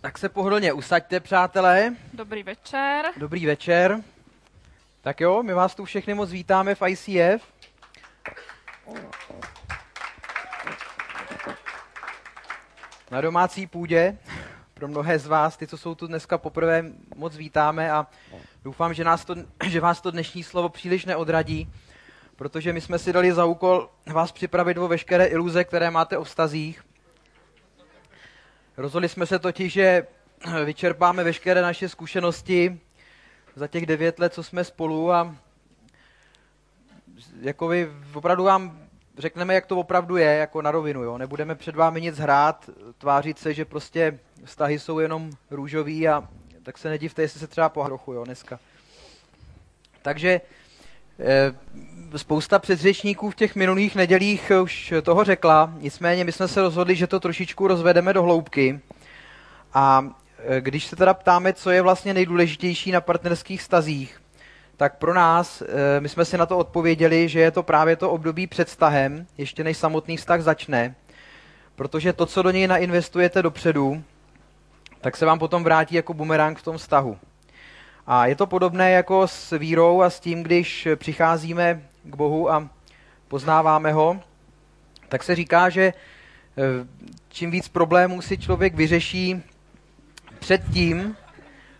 Tak se pohodlně usaďte, přátelé. Dobrý večer. Dobrý večer. Tak jo, my vás tu všechny moc vítáme v ICF. Na domácí půdě. Pro mnohé z vás, ty, co jsou tu dneska poprvé, moc vítáme a doufám, že, nás to, že vás to dnešní slovo příliš neodradí, protože my jsme si dali za úkol vás připravit o veškeré iluze, které máte o vztazích. Rozhodli jsme se totiž, že vyčerpáme veškeré naše zkušenosti za těch devět let, co jsme spolu a jako vy, opravdu vám řekneme, jak to opravdu je, jako na rovinu. Jo? Nebudeme před vámi nic hrát, tvářit se, že prostě vztahy jsou jenom růžový a tak se nedivte, jestli se třeba pohrochu jo, dneska. Takže spousta předřečníků v těch minulých nedělích už toho řekla, nicméně my jsme se rozhodli, že to trošičku rozvedeme do hloubky. A e, když se teda ptáme, co je vlastně nejdůležitější na partnerských stazích, tak pro nás, e, my jsme si na to odpověděli, že je to právě to období před vztahem, ještě než samotný vztah začne, protože to, co do něj nainvestujete dopředu, tak se vám potom vrátí jako bumerang v tom vztahu. A je to podobné jako s vírou a s tím, když přicházíme k Bohu a poznáváme ho, tak se říká, že čím víc problémů si člověk vyřeší předtím,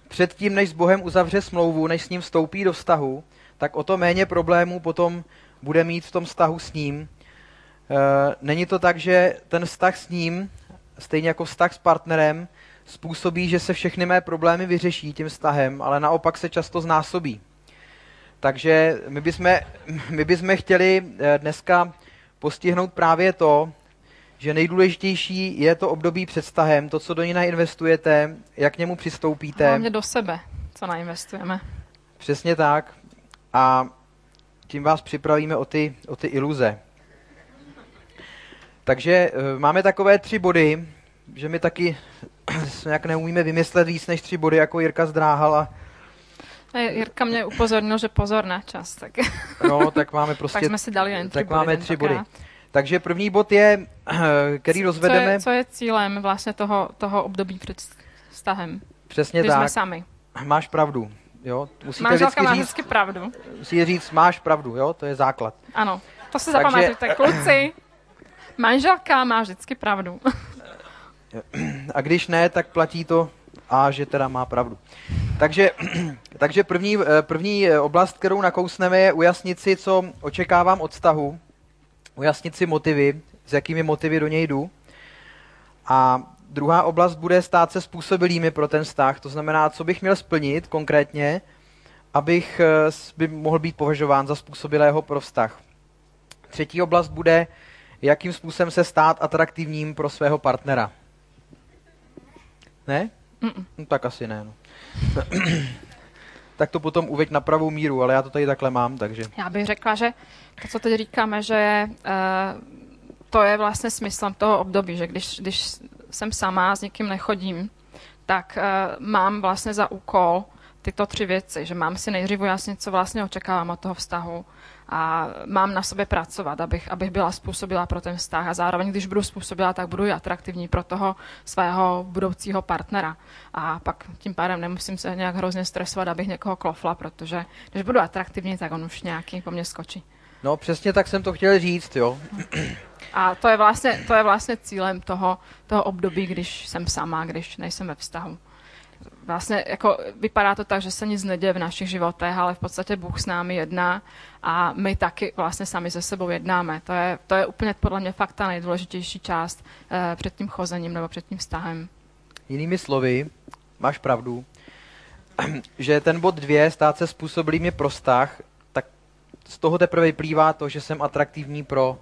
předtím, než s Bohem uzavře smlouvu, než s ním vstoupí do vztahu, tak o to méně problémů potom bude mít v tom vztahu s ním. Není to tak, že ten vztah s ním, stejně jako vztah s partnerem, způsobí, že se všechny mé problémy vyřeší tím vztahem, ale naopak se často znásobí. Takže my bychom, my bychom chtěli eh, dneska postihnout právě to, že nejdůležitější je to období před vztahem, to, co do něj nainvestujete, jak k němu přistoupíte. Hlavně do sebe, co nainvestujeme. Přesně tak. A tím vás připravíme o ty, o ty iluze. Takže eh, máme takové tři body, že my taky nějak neumíme vymyslet víc než tři body, jako Jirka zdráhala. Jirka mě upozornil, že pozor na čas. Tak... No, tak máme prostě... tak jsme si dali jen tři Tak body máme tři body. Takže první bod je, který rozvedeme... Co je, co je cílem vlastně toho, toho období před vztahem? Přesně Když tak. jsme sami. Máš pravdu. Jo? Musíte Manželka vždycky má říct, vždycky pravdu. musíte říct, máš pravdu, jo? to je základ. Ano, to si Takže- zapamatujte, kluci. Manželka má vždycky pravdu. A když ne, tak platí to a že teda má pravdu. Takže, takže první, eh, první eh, oblast, kterou nakousneme, je ujasnit si, co očekávám od vztahu, ujasnit si motivy, s jakými motivy do něj jdu. A druhá oblast bude stát se způsobilými pro ten vztah, to znamená, co bych měl splnit konkrétně, abych eh, by mohl být považován za způsobilého pro vztah. Třetí oblast bude, jakým způsobem se stát atraktivním pro svého partnera. Ne? Mm-mm. No, tak asi ne. No. tak to potom uveď na pravou míru, ale já to tady takhle mám, takže. Já bych řekla, že to, co teď říkáme, že uh, to je vlastně smyslem toho období, že když, když jsem sama, s někým nechodím, tak uh, mám vlastně za úkol tyto tři věci, že mám si nejdřív ujasnit, co vlastně očekávám od toho vztahu a mám na sobě pracovat, abych, abych byla způsobila pro ten vztah a zároveň, když budu způsobila, tak budu i atraktivní pro toho svého budoucího partnera. A pak tím pádem nemusím se nějak hrozně stresovat, abych někoho klofla, protože když budu atraktivní, tak on už nějaký po mně skočí. No přesně tak jsem to chtěl říct, jo. A to je vlastně, to je vlastně cílem toho, toho období, když jsem sama, když nejsem ve vztahu. Vlastně jako vypadá to tak, že se nic neděje v našich životech, ale v podstatě Bůh s námi jedná a my taky vlastně sami se sebou jednáme. To je, to je úplně podle mě fakt ta nejdůležitější část eh, před tím chozením nebo před tím vztahem. Jinými slovy, máš pravdu, že ten bod dvě, stát se způsobilými pro vztah, tak z toho teprve vyplývá to, že jsem atraktivní pro,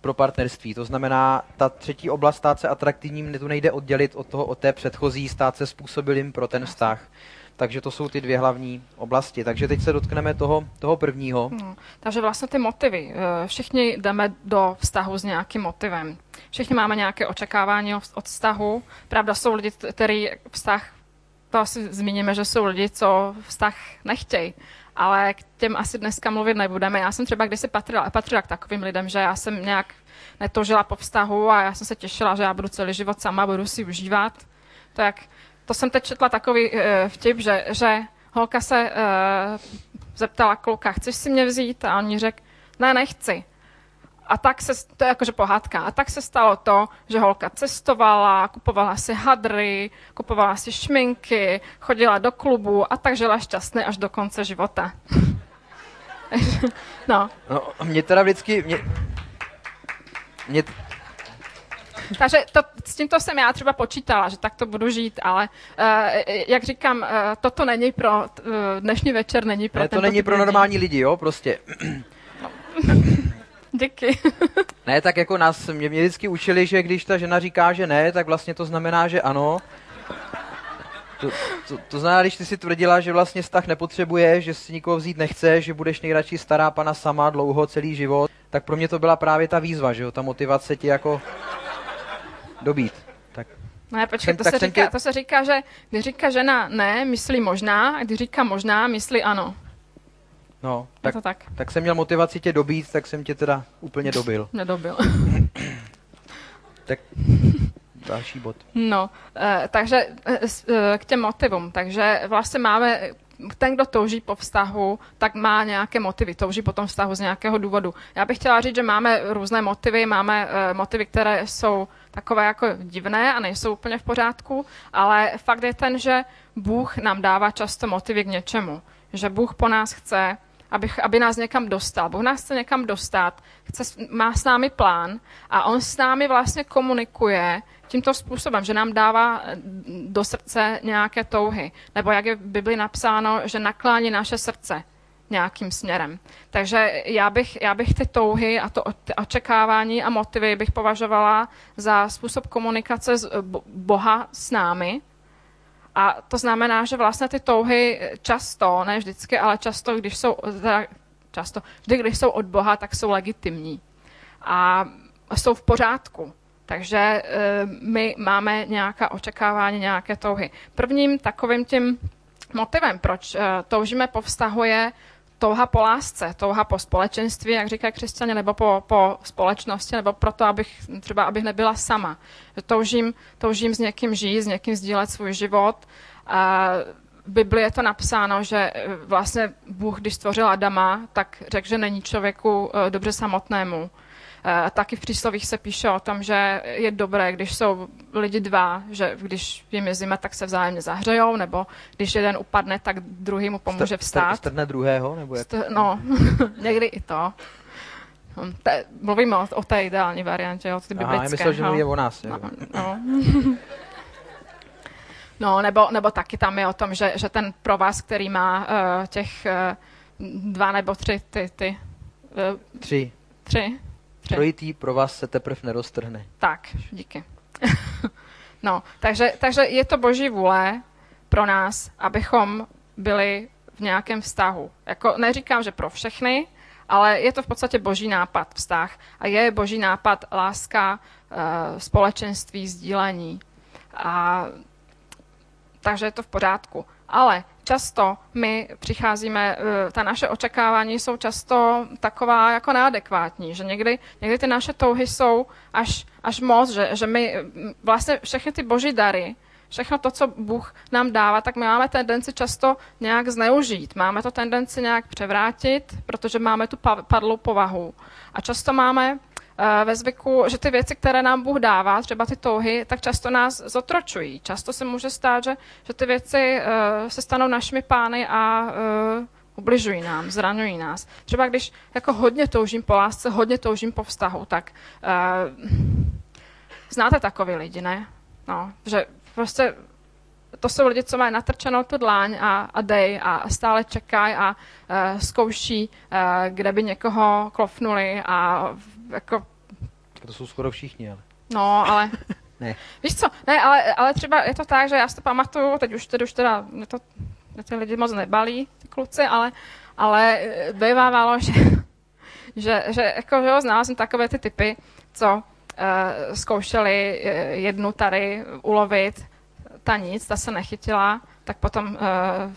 pro partnerství. To znamená, ta třetí oblast stát se atraktivním, tu nejde oddělit od, toho, od té předchozí, stát se způsobilým pro ten vztah. Takže to jsou ty dvě hlavní oblasti. Takže teď se dotkneme toho, toho prvního. No, takže vlastně ty motivy. eh, Všichni jdeme do vztahu s nějakým motivem. Všichni máme nějaké očekávání od vztahu. Pravda jsou lidi, kteří vztah, to asi zmíníme, že jsou lidi, co vztah nechtějí. Ale k těm asi dneska mluvit nebudeme. Já jsem třeba kdysi patrila, patrila k takovým lidem, že já jsem nějak netoužila po vztahu a já jsem se těšila, že já budu celý život sama, budu si užívat. To, jak, to jsem teď četla takový uh, vtip, že, že holka se uh, zeptala kluka, chceš si mě vzít? A on mi řekl, ne, nechci. A tak se, to je jakože pohádka, a tak se stalo to, že holka cestovala, kupovala si hadry, kupovala si šminky, chodila do klubu a tak žila šťastně až do konce života. no. no. Mě teda vždycky... Mě, mě, takže to, s tímto jsem já třeba počítala, že tak to budu žít, ale uh, jak říkám, uh, toto není pro uh, dnešní večer, není pro ne, to není pro normální lidi, jo, prostě. Díky. ne, tak jako nás, mě, mě vždycky učili, že když ta žena říká, že ne, tak vlastně to znamená, že ano. To, to, to znamená, když ty si tvrdila, že vlastně vztah nepotřebuje, že si nikoho vzít nechce, že budeš nejradši stará pana sama dlouho celý život, tak pro mě to byla právě ta výzva, že jo, ta motivace ti jako dobít. Tak. Ne, počkej, to, se říká, tě... to se říká, že když říká žena ne, myslí možná, a když říká možná, myslí ano. No, tak, to tak. tak jsem měl motivaci tě dobít, tak jsem tě teda úplně dobil. Nedobil. tak další bod. No, e, takže e, k těm motivům. Takže vlastně máme ten, kdo touží po vztahu, tak má nějaké motivy, touží po tom vztahu z nějakého důvodu. Já bych chtěla říct, že máme různé motivy, máme uh, motivy, které jsou takové jako divné a nejsou úplně v pořádku, ale fakt je ten, že Bůh nám dává často motivy k něčemu. Že Bůh po nás chce, aby, aby nás někam dostal. Bůh nás chce někam dostat, chce, má s námi plán a on s námi vlastně komunikuje tímto způsobem, že nám dává eh, do srdce nějaké touhy. Nebo jak je v Bibli napsáno, že naklání naše srdce nějakým směrem. Takže já bych, já bych ty touhy a to očekávání a motivy bych považovala za způsob komunikace z Boha s námi. A to znamená, že vlastně ty touhy často, ne vždycky, ale často, když jsou, často, vždy, když jsou od Boha, tak jsou legitimní. A jsou v pořádku. Takže e, my máme nějaká očekávání, nějaké touhy. Prvním takovým tím motivem, proč e, toužíme po vztahu, je touha po lásce, touha po společenství, jak říkají křesťané, nebo po, po společnosti, nebo proto, abych třeba abych nebyla sama. Toužím, toužím s někým žít, s někým sdílet svůj život. A v Biblii je to napsáno, že vlastně Bůh, když stvořil Adama, tak řekl, že není člověku e, dobře samotnému taky v příslovích se píše o tom, že je dobré, když jsou lidi dva, že když jim je zima, tak se vzájemně zahřejou, nebo když jeden upadne, tak druhý mu pomůže vstát. Strne druhého? Nebo jak? St- no, někdy i to. Hm, te, mluvíme o, o té ideální variantě, o ty biblické. Aha, já myslel, že mluví o nás. No, no. no, nebo, nebo taky tam je o tom, že, že ten provaz, který má uh, těch uh, dva nebo tři, ty, ty uh, tři. Tři? Trojitý pro vás se teprve neroztrhne. Tak, díky. no, takže, takže je to boží vůle pro nás, abychom byli v nějakém vztahu. Jako neříkám, že pro všechny, ale je to v podstatě boží nápad vztah. A je boží nápad láska, eh, společenství, sdílení. A, takže je to v pořádku. Ale často my přicházíme, eh, ta naše očekávání jsou často taková jako neadekvátní, že někdy, někdy ty naše touhy jsou až, až moc, že, že my mm, vlastně všechny ty boží dary, všechno to, co Bůh nám dává, tak my máme tendenci často nějak zneužít. Máme to tendenci nějak převrátit, protože máme tu padlou povahu. A často máme ve zvyku, že ty věci, které nám Bůh dává, třeba ty touhy, tak často nás zotročují. Často se může stát, že, že ty věci uh, se stanou našimi pány a uh, ubližují nám, zraňují nás. Třeba když jako hodně toužím po lásce, hodně toužím po vztahu, tak uh, znáte takový lidi, ne? No, že prostě to jsou lidi, co mají natrčenou tu dláň a, a dej a stále čekají a uh, zkouší, uh, kde by někoho klofnuli a jako... To jsou skoro všichni, ale... No, ale... ne. Víš co, ne, ale, ale třeba je to tak, že já si to pamatuju, teď už, teď už teda, mě to, mě ty lidi moc nebalí, ty kluci, ale, ale eh, bývávalo, že, že, že jako, že jo, znala jsem takové ty typy, co uh, zkoušeli jednu tady ulovit, ta nic, ta se nechytila, tak potom uh,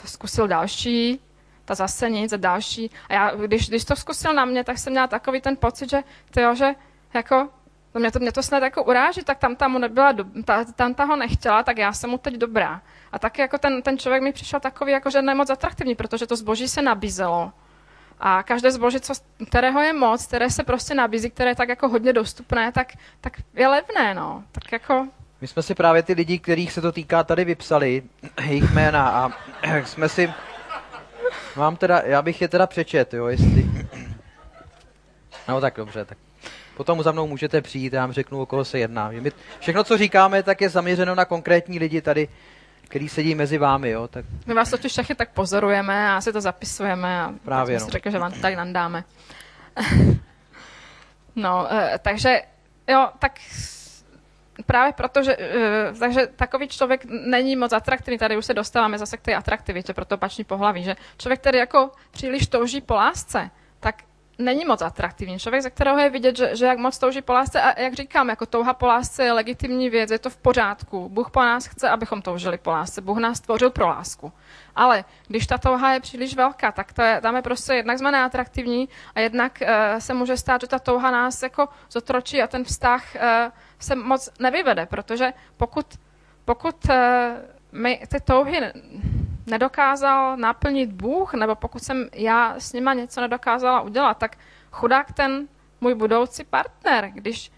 zkusil další, ta zase nic a další. A já, když, když to zkusil na mě, tak jsem měla takový ten pocit, že, tyjo, že jako No mě to, mě to snad jako uráží, tak tam ta mu nebyla, do, ta, tam ta ho nechtěla, tak já jsem mu teď dobrá. A taky jako ten, ten člověk mi přišel takový, jako že nemoc atraktivní, protože to zboží se nabízelo. A každé zboží, co, kterého je moc, které se prostě nabízí, které je tak jako hodně dostupné, tak, tak je levné, no. Tak jako... My jsme si právě ty lidi, kterých se to týká, tady vypsali, jejich jména a jsme si... Mám teda, já bych je teda přečet, jo, jestli... No tak dobře, tak potom za mnou můžete přijít, já vám řeknu, o koho se jedná. My, všechno, co říkáme, tak je zaměřeno na konkrétní lidi tady, který sedí mezi vámi, jo. Tak... My vás totiž všechny tak pozorujeme a si to zapisujeme a Právě, no. si řekli, že vám to tak nandáme. no, eh, takže jo, tak právě proto, že eh, takže takový člověk není moc atraktivní, tady už se dostáváme zase k té atraktivitě pro to opačný pohlaví, že člověk, který jako příliš touží po lásce, tak není moc atraktivní. Člověk, ze kterého je vidět, že, že jak moc touží po lásce a jak říkám, jako touha po lásce je legitimní věc, je to v pořádku. Bůh po nás chce, abychom toužili po lásce. Bůh nás stvořil pro lásku. Ale když ta touha je příliš velká, tak to je, tam je prostě jednak jsme neatraktivní a jednak uh, se může stát, že ta touha nás jako zotročí a ten vztah uh, se moc nevyvede, protože pokud, pokud uh, my ty touhy nedokázal naplnit Bůh, nebo pokud jsem já s nima něco nedokázala udělat, tak chudák ten můj budoucí partner, když,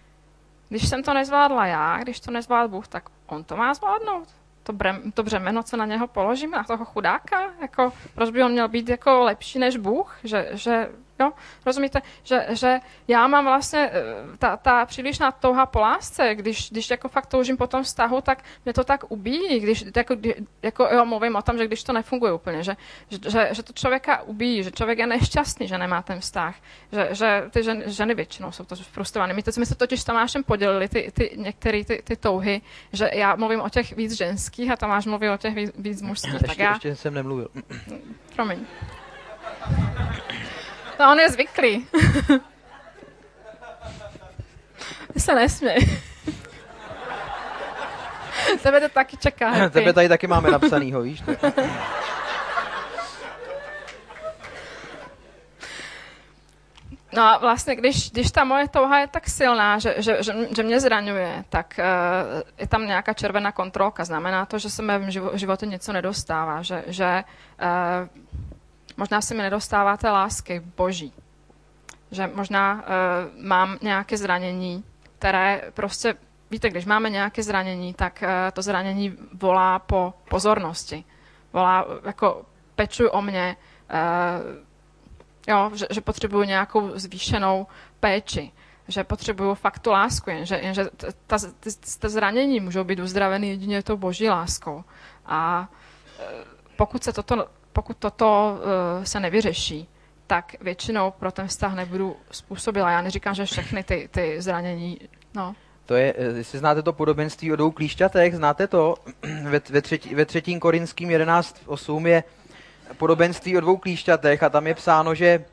když jsem to nezvládla já, když to nezvládl Bůh, tak on to má zvládnout. To, brem, to břemeno, co na něho položíme, na toho chudáka, jako, proč by on měl být jako lepší než Bůh, že, že Jo? Rozumíte, že, že já mám vlastně eh, ta, ta přílišná touha po lásce, když, když jako fakt toužím po tom vztahu, tak mě to tak ubíjí, když, jako, jako jo, mluvím o tom, že když to nefunguje úplně, že, že, že to člověka ubíjí, že člověk je nešťastný, že nemá ten vztah, že, že ty ženy, ženy většinou jsou to frustrované. My, to, my se totiž s Tomášem podělili ty, ty, některé ty, ty touhy, že já mluvím o těch víc ženských a Tomáš mluví o těch víc, víc mužských. Ještě, tak já... ještě jsem nemluvil. Promiň. No, on je zvyklý. Ty se nesměj. Tebe to taky čeká. Happy. Tebe tady taky máme napsanýho, víš? To. No a vlastně, když, když ta moje touha je tak silná, že, že, že, že mě zraňuje, tak uh, je tam nějaká červená kontrolka. Znamená to, že se mi v životě něco nedostává, že, že uh, možná se mi nedostává té lásky boží. Že možná uh, mám nějaké zranění, které prostě, víte, když máme nějaké zranění, tak uh, to zranění volá po pozornosti. Volá, jako pečuj o mě, uh, jo, že, že potřebuju nějakou zvýšenou péči že potřebuju fakt tu lásku, jenže, jenže ta, ta, ta zranění můžou být uzdraveny jedině tou boží láskou. A pokud se toto pokud toto uh, se nevyřeší, tak většinou pro ten vztah nebudu způsobila. Já neříkám, že všechny ty, ty zranění, no. To je, jestli znáte to podobenství o dvou klíšťatech, znáte to? Ve, ve, třetí, ve třetím korinským 11.8 je podobenství o dvou klíšťatech a tam je psáno, že,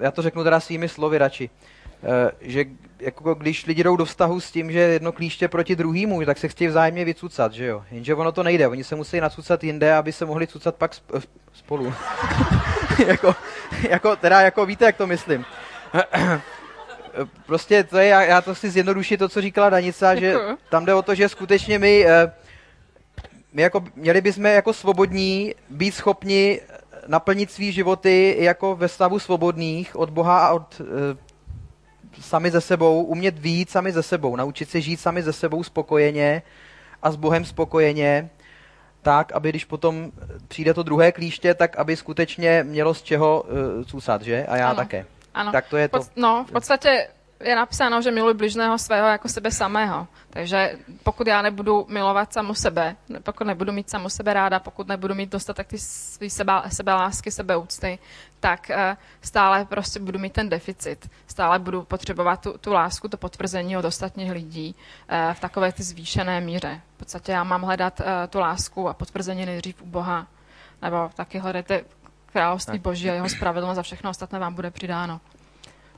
já to řeknu teda svými slovy radši, že jako když lidi jdou do vztahu s tím, že jedno klíště proti druhýmu, tak se chtějí vzájemně vycucat, že jo? Jenže ono to nejde, oni se musí nacucat jinde, aby se mohli cucat pak spolu. jako, jako, teda jako víte, jak to myslím. prostě to je, já, já to si zjednodušit to, co říkala Danica, že tam jde o to, že skutečně my, my jako, měli bychom jako svobodní být schopni naplnit svý životy jako ve stavu svobodných od Boha a od sami ze sebou, umět víc sami ze sebou, naučit se žít sami ze sebou spokojeně a s Bohem spokojeně, tak, aby když potom přijde to druhé klíště, tak aby skutečně mělo z čeho uh, cůsat, že? A já ano. také. Ano. Tak to je to. No, v podstatě je napsáno, že miluji bližného svého jako sebe samého. Takže pokud já nebudu milovat samu sebe, pokud nebudu mít samu sebe ráda, pokud nebudu mít dostatek ty svý sebe, sebelásky, sebeúcty, tak uh, stále prostě budu mít ten deficit. Stále budu potřebovat tu, tu lásku, to potvrzení od ostatních lidí uh, v takové ty zvýšené míře. V podstatě já mám hledat uh, tu lásku a potvrzení nejdřív u Boha. Nebo taky hledejte království tak. Boží a jeho spravedlnost a všechno ostatné vám bude přidáno.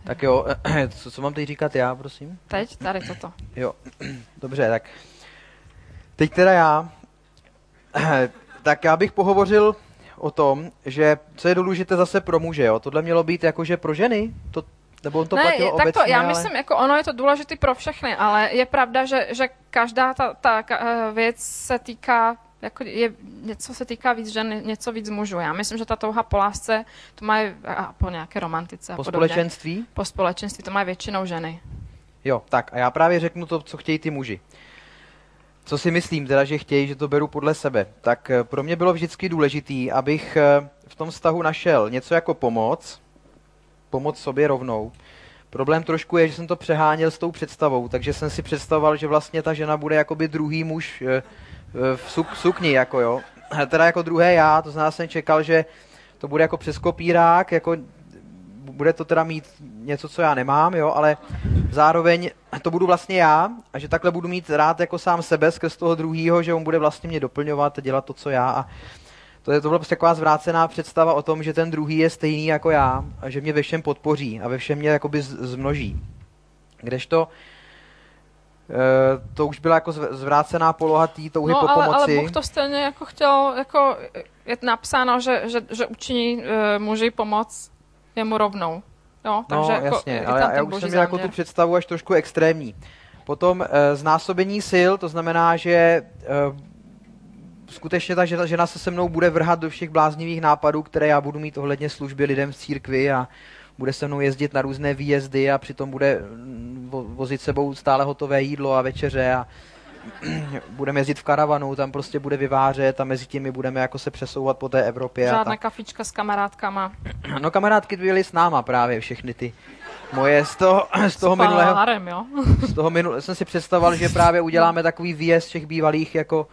Tak jo, co, co mám teď říkat já, prosím? Teď, tady toto. Jo, dobře, tak teď teda já, tak já bych pohovořil o tom, že co je důležité zase pro muže, jo? Tohle mělo být jakože pro ženy? To, Nebo on to ne, platilo tak obecně, to, já ale... myslím, jako ono je to důležité pro všechny, ale je pravda, že, že každá ta, ta ka- věc se týká jako je, něco se týká víc žen, něco víc mužů. Já myslím, že ta touha po lásce, to a po nějaké romantice a Po podobně. společenství? Po společenství, to mají většinou ženy. Jo, tak a já právě řeknu to, co chtějí ty muži. Co si myslím teda, že chtějí, že to beru podle sebe. Tak eh, pro mě bylo vždycky důležitý, abych eh, v tom vztahu našel něco jako pomoc, pomoc sobě rovnou. Problém trošku je, že jsem to přeháněl s tou představou, takže jsem si představoval, že vlastně ta žena bude jakoby druhý muž eh, v suk- sukni, jako jo. A teda jako druhé já, to znamená, jsem čekal, že to bude jako přes kopírák, jako bude to teda mít něco, co já nemám, jo, ale zároveň to budu vlastně já a že takhle budu mít rád jako sám sebe skrz toho druhýho, že on bude vlastně mě doplňovat a dělat to, co já a to, je, to byla prostě taková zvrácená představa o tom, že ten druhý je stejný jako já a že mě ve všem podpoří a ve všem mě jakoby z- zmnoží. Kdežto to už byla jako zv- zvrácená poloha té touhy No, po ale, pomoci. ale Bůh to stejně jako chtěl, jako je napsáno, že, že, že učiní uh, muži pomoc jemu rovnou. Jo, takže no, jako, jasně, ale já, já už jsem měl jako tu představu až trošku extrémní. Potom e, znásobení sil, to znamená, že e, skutečně ta žena, žena se se mnou bude vrhat do všech bláznivých nápadů, které já budu mít ohledně služby lidem v církvi a bude se mnou jezdit na různé výjezdy a přitom bude mm, vo, vozit sebou stále hotové jídlo a večeře a budeme jezdit v karavanu, tam prostě bude vyvářet a mezi těmi budeme jako se přesouvat po té Evropě. a Žádná tak. kafička s kamarádkama. No kamarádky byly s náma právě všechny ty moje z toho, z toho minulého, harem, jo? z toho minulého, jsem si představoval, že právě uděláme takový výjezd všech bývalých jako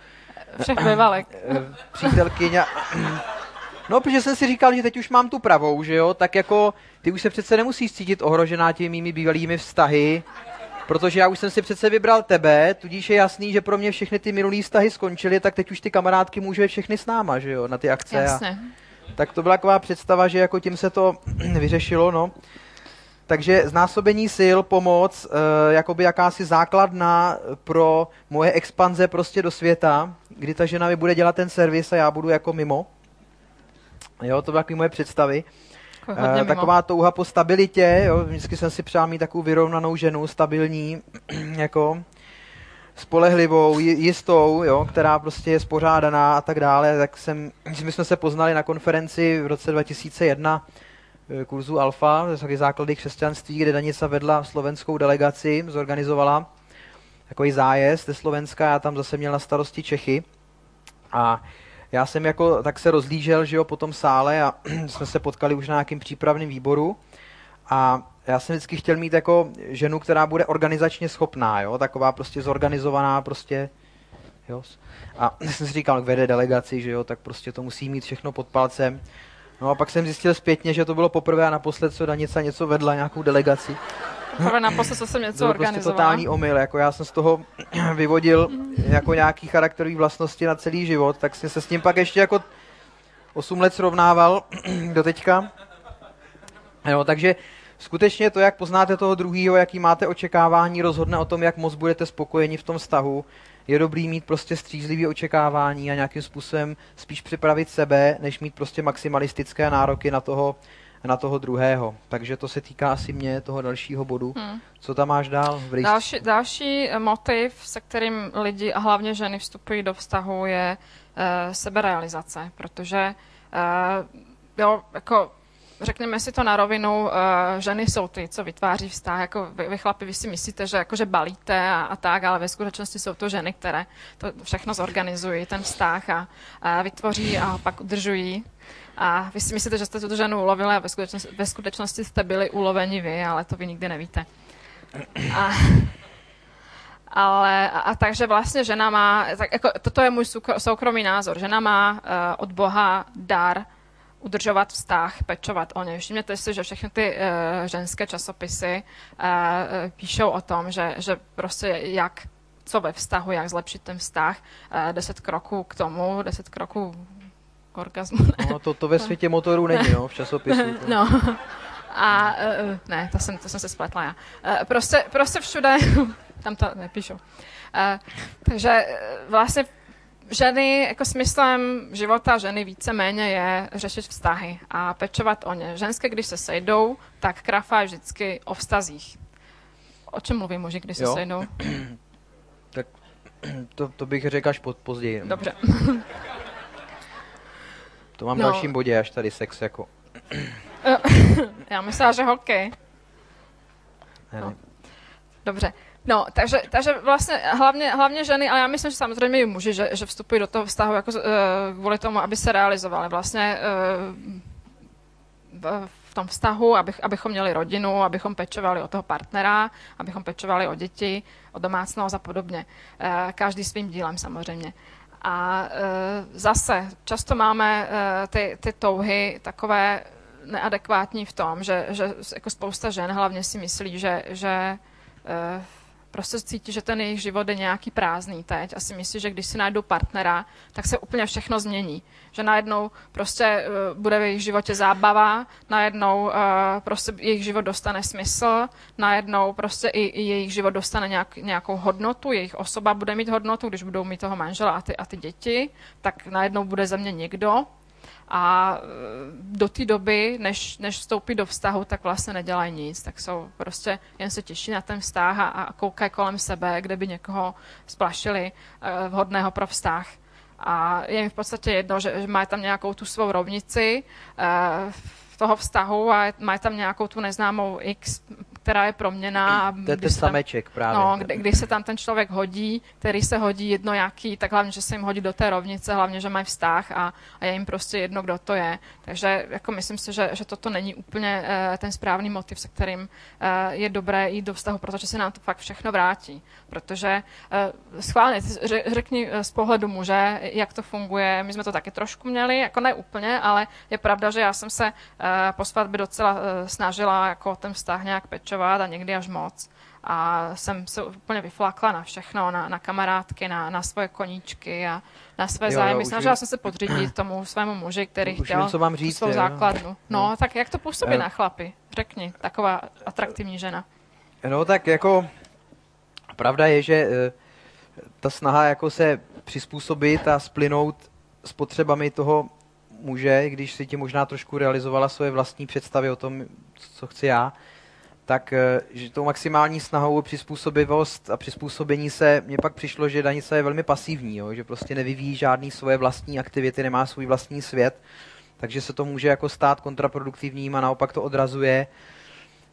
Všech bývalek. přítelkyň a, No, protože jsem si říkal, že teď už mám tu pravou, že jo, tak jako ty už se přece nemusíš cítit ohrožená těmi mými bývalými vztahy, protože já už jsem si přece vybral tebe, tudíž je jasný, že pro mě všechny ty minulý vztahy skončily, tak teď už ty kamarádky můžu jet všechny s náma, že jo, na ty akce. A, tak to byla taková představa, že jako tím se to vyřešilo, no. Takže znásobení sil, pomoc, e, jakoby jakási základna pro moje expanze prostě do světa, kdy ta žena mi bude dělat ten servis a já budu jako mimo. Jo, to byly takové moje představy. Jako hodně E, mimo. taková touha po stabilitě, jo, vždycky jsem si přál mít takovou vyrovnanou ženu, stabilní, jako spolehlivou, ji- jistou, jo, která prostě je spořádaná a tak dále, tak jsem, my jsme se poznali na konferenci v roce 2001 eh, kurzu Alfa, taky základy křesťanství, kde Danica vedla slovenskou delegaci, zorganizovala takový zájezd ze Slovenska, já tam zase měl na starosti Čechy a já jsem jako tak se rozlížel, že jo, po tom sále a jsme se potkali už na nějakým přípravném výboru a já jsem vždycky chtěl mít jako ženu, která bude organizačně schopná, jo, taková prostě zorganizovaná, prostě, jo. A jsem si říkal, vede delegaci, že jo, tak prostě to musí mít všechno pod palcem. No a pak jsem zjistil zpětně, že to bylo poprvé a naposled, co Danica něco vedla, nějakou delegaci. Prvé naposled, jsem něco To byl prostě totální omyl, jako já jsem z toho vyvodil jako nějaký charakterový vlastnosti na celý život, tak jsem se s tím pak ještě jako 8 let srovnával do teďka. Jo, takže skutečně to, jak poznáte toho druhého, jaký máte očekávání, rozhodne o tom, jak moc budete spokojeni v tom vztahu. Je dobrý mít prostě střízlivý očekávání a nějakým způsobem spíš připravit sebe, než mít prostě maximalistické nároky na toho, na toho druhého. Takže to se týká asi mě, toho dalšího bodu. Hmm. Co tam máš dál v rejstříku? Další, další eh, motiv, se kterým lidi a hlavně ženy vstupují do vztahu, je uh, seberealizace, protože uh, jo, jako řekněme si to na rovinu, uh, ženy jsou ty, co vytváří vztah, jako vy, vy chlapi, vy si myslíte, že jakože balíte a, a tak, ale ve skutečnosti jsou to ženy, které to všechno zorganizují, ten vztah a, a vytvoří a pak udržují. A vy si myslíte, že jste tu ženu ulovili a ve skutečnosti, ve skutečnosti jste byli uloveni vy, ale to vy nikdy nevíte. A, ale a, a takže vlastně žena má, tak jako, toto je můj soukro, soukromý názor, žena má uh, od Boha dar udržovat vztah, pečovat o něj. Všimněte si, že všechny ty uh, ženské časopisy uh, píšou o tom, že, že prostě jak co ve vztahu, jak zlepšit ten vztah, deset kroků k tomu, deset kroků k orgasmu. No, to, to ve světě motorů není, no, v časopisu. To. No. A uh, ne, to jsem, to jsem se spletla já. Uh, prostě, prostě všude, tam to nepíšu. Uh, takže vlastně ženy, jako smyslem života ženy víceméně je řešit vztahy a pečovat o ně. Ženské, když se sejdou, tak krafa je vždycky o vztazích. O čem mluví muži, když se jo. sejdou? tak to, to bych řekl až pod, později. Dobře. to mám no. dalším bodě, až tady sex jako. Já myslím, že hokej. No. Dobře. No, takže, takže vlastně hlavně, hlavně ženy, ale já myslím, že samozřejmě i muži, že, že vstupují do toho vztahu jako, uh, kvůli tomu, aby se realizovali. Vlastně uh, v tom vztahu, abych, abychom měli rodinu, abychom pečovali o toho partnera, abychom pečovali o děti, o domácnost a podobně. Uh, každý svým dílem samozřejmě. A uh, zase často máme uh, ty, ty touhy takové neadekvátní v tom, že, že jako spousta žen hlavně si myslí, že, že uh, prostě cítí, že ten jejich život je nějaký prázdný teď a si myslí, že když si najdou partnera, tak se úplně všechno změní. Že najednou prostě uh, bude v jejich životě zábava, najednou uh, prostě jejich život dostane smysl, najednou prostě i, i jejich život dostane nějak, nějakou hodnotu, jejich osoba bude mít hodnotu, když budou mít toho manžela a ty, a ty děti, tak najednou bude ze mě někdo, a e, do té doby, než, než vstoupí do vztahu, tak vlastně nedělají nic, tak jsou prostě, jen se těší na ten vztah a, a koukají kolem sebe, kde by někoho splašili uh, vhodného pro vztah. A je mi v podstatě jedno, že, že mají tam nějakou tu svou rovnici uh, toho vztahu a mají tam nějakou tu neznámou X která je proměná. To je ten sameček právě. No, kdy, když se tam ten člověk hodí, který se hodí jedno jaký, tak hlavně, že se jim hodí do té rovnice, hlavně, že mají vztah a, a je jim prostě jedno, kdo to je. Takže jako myslím si, že, že toto není úplně uh, ten správný motiv, se kterým uh, je dobré jít do vztahu, protože se nám to fakt všechno vrátí. Protože uh, schválně, řekni z pohledu muže, jak to funguje. My jsme to taky trošku měli, jako ne úplně, ale je pravda, že já jsem se uh, po svatbě docela uh, snažila jako ten vztah nějak pečovat pokračovat a někdy až moc. A jsem se úplně vyflakla na všechno, na, na kamarádky, na, na svoje koníčky a na své jo, zájmy. Snažila jsem se podřídit tomu svému muži, který už chtěl vím, co mám říct, svou je, základnu. No, no, tak jak to působí na chlapy? Řekni, taková atraktivní žena. No tak jako pravda je, že uh, ta snaha jako se přizpůsobit a splynout s potřebami toho muže, když si ti možná trošku realizovala svoje vlastní představy o tom, co chci já, tak eh, že tou maximální snahou přizpůsobivost a přizpůsobení se mně pak přišlo, že Danica je velmi pasivní, jo, že prostě nevyvíjí žádný svoje vlastní aktivity, nemá svůj vlastní svět, takže se to může jako stát kontraproduktivním a naopak to odrazuje,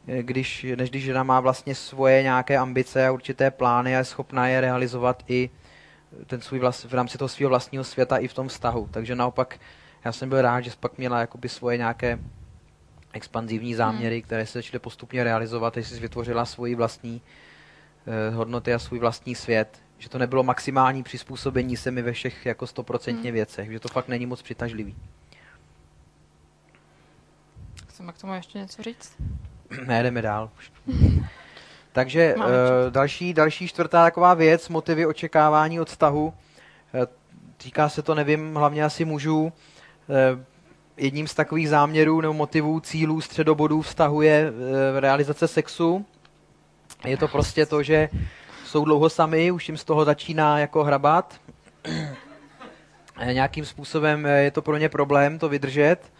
eh, když, než když žena má vlastně svoje nějaké ambice a určité plány a je schopná je realizovat i ten svůj vlast, v rámci toho svého vlastního světa i v tom vztahu. Takže naopak já jsem byl rád, že pak měla jakoby svoje nějaké expanzivní záměry, hmm. které se začaly postupně realizovat, že si vytvořila svoji vlastní eh, hodnoty a svůj vlastní svět. Že to nebylo maximální přizpůsobení se mi ve všech jako stoprocentně hmm. věcech, že to fakt není moc přitažlivý. Chceme k tomu ještě něco říct? ne, jdeme dál. Takže uh, další, další čtvrtá taková věc, motivy očekávání od vztahu. Uh, týká se to, nevím, hlavně asi mužů. Jedním z takových záměrů nebo motivů, cílů, středobodů vztahu je e, realizace sexu. Je to prostě to, že jsou dlouho sami, už jim z toho začíná jako hrabat. E, nějakým způsobem e, je to pro ně problém to vydržet.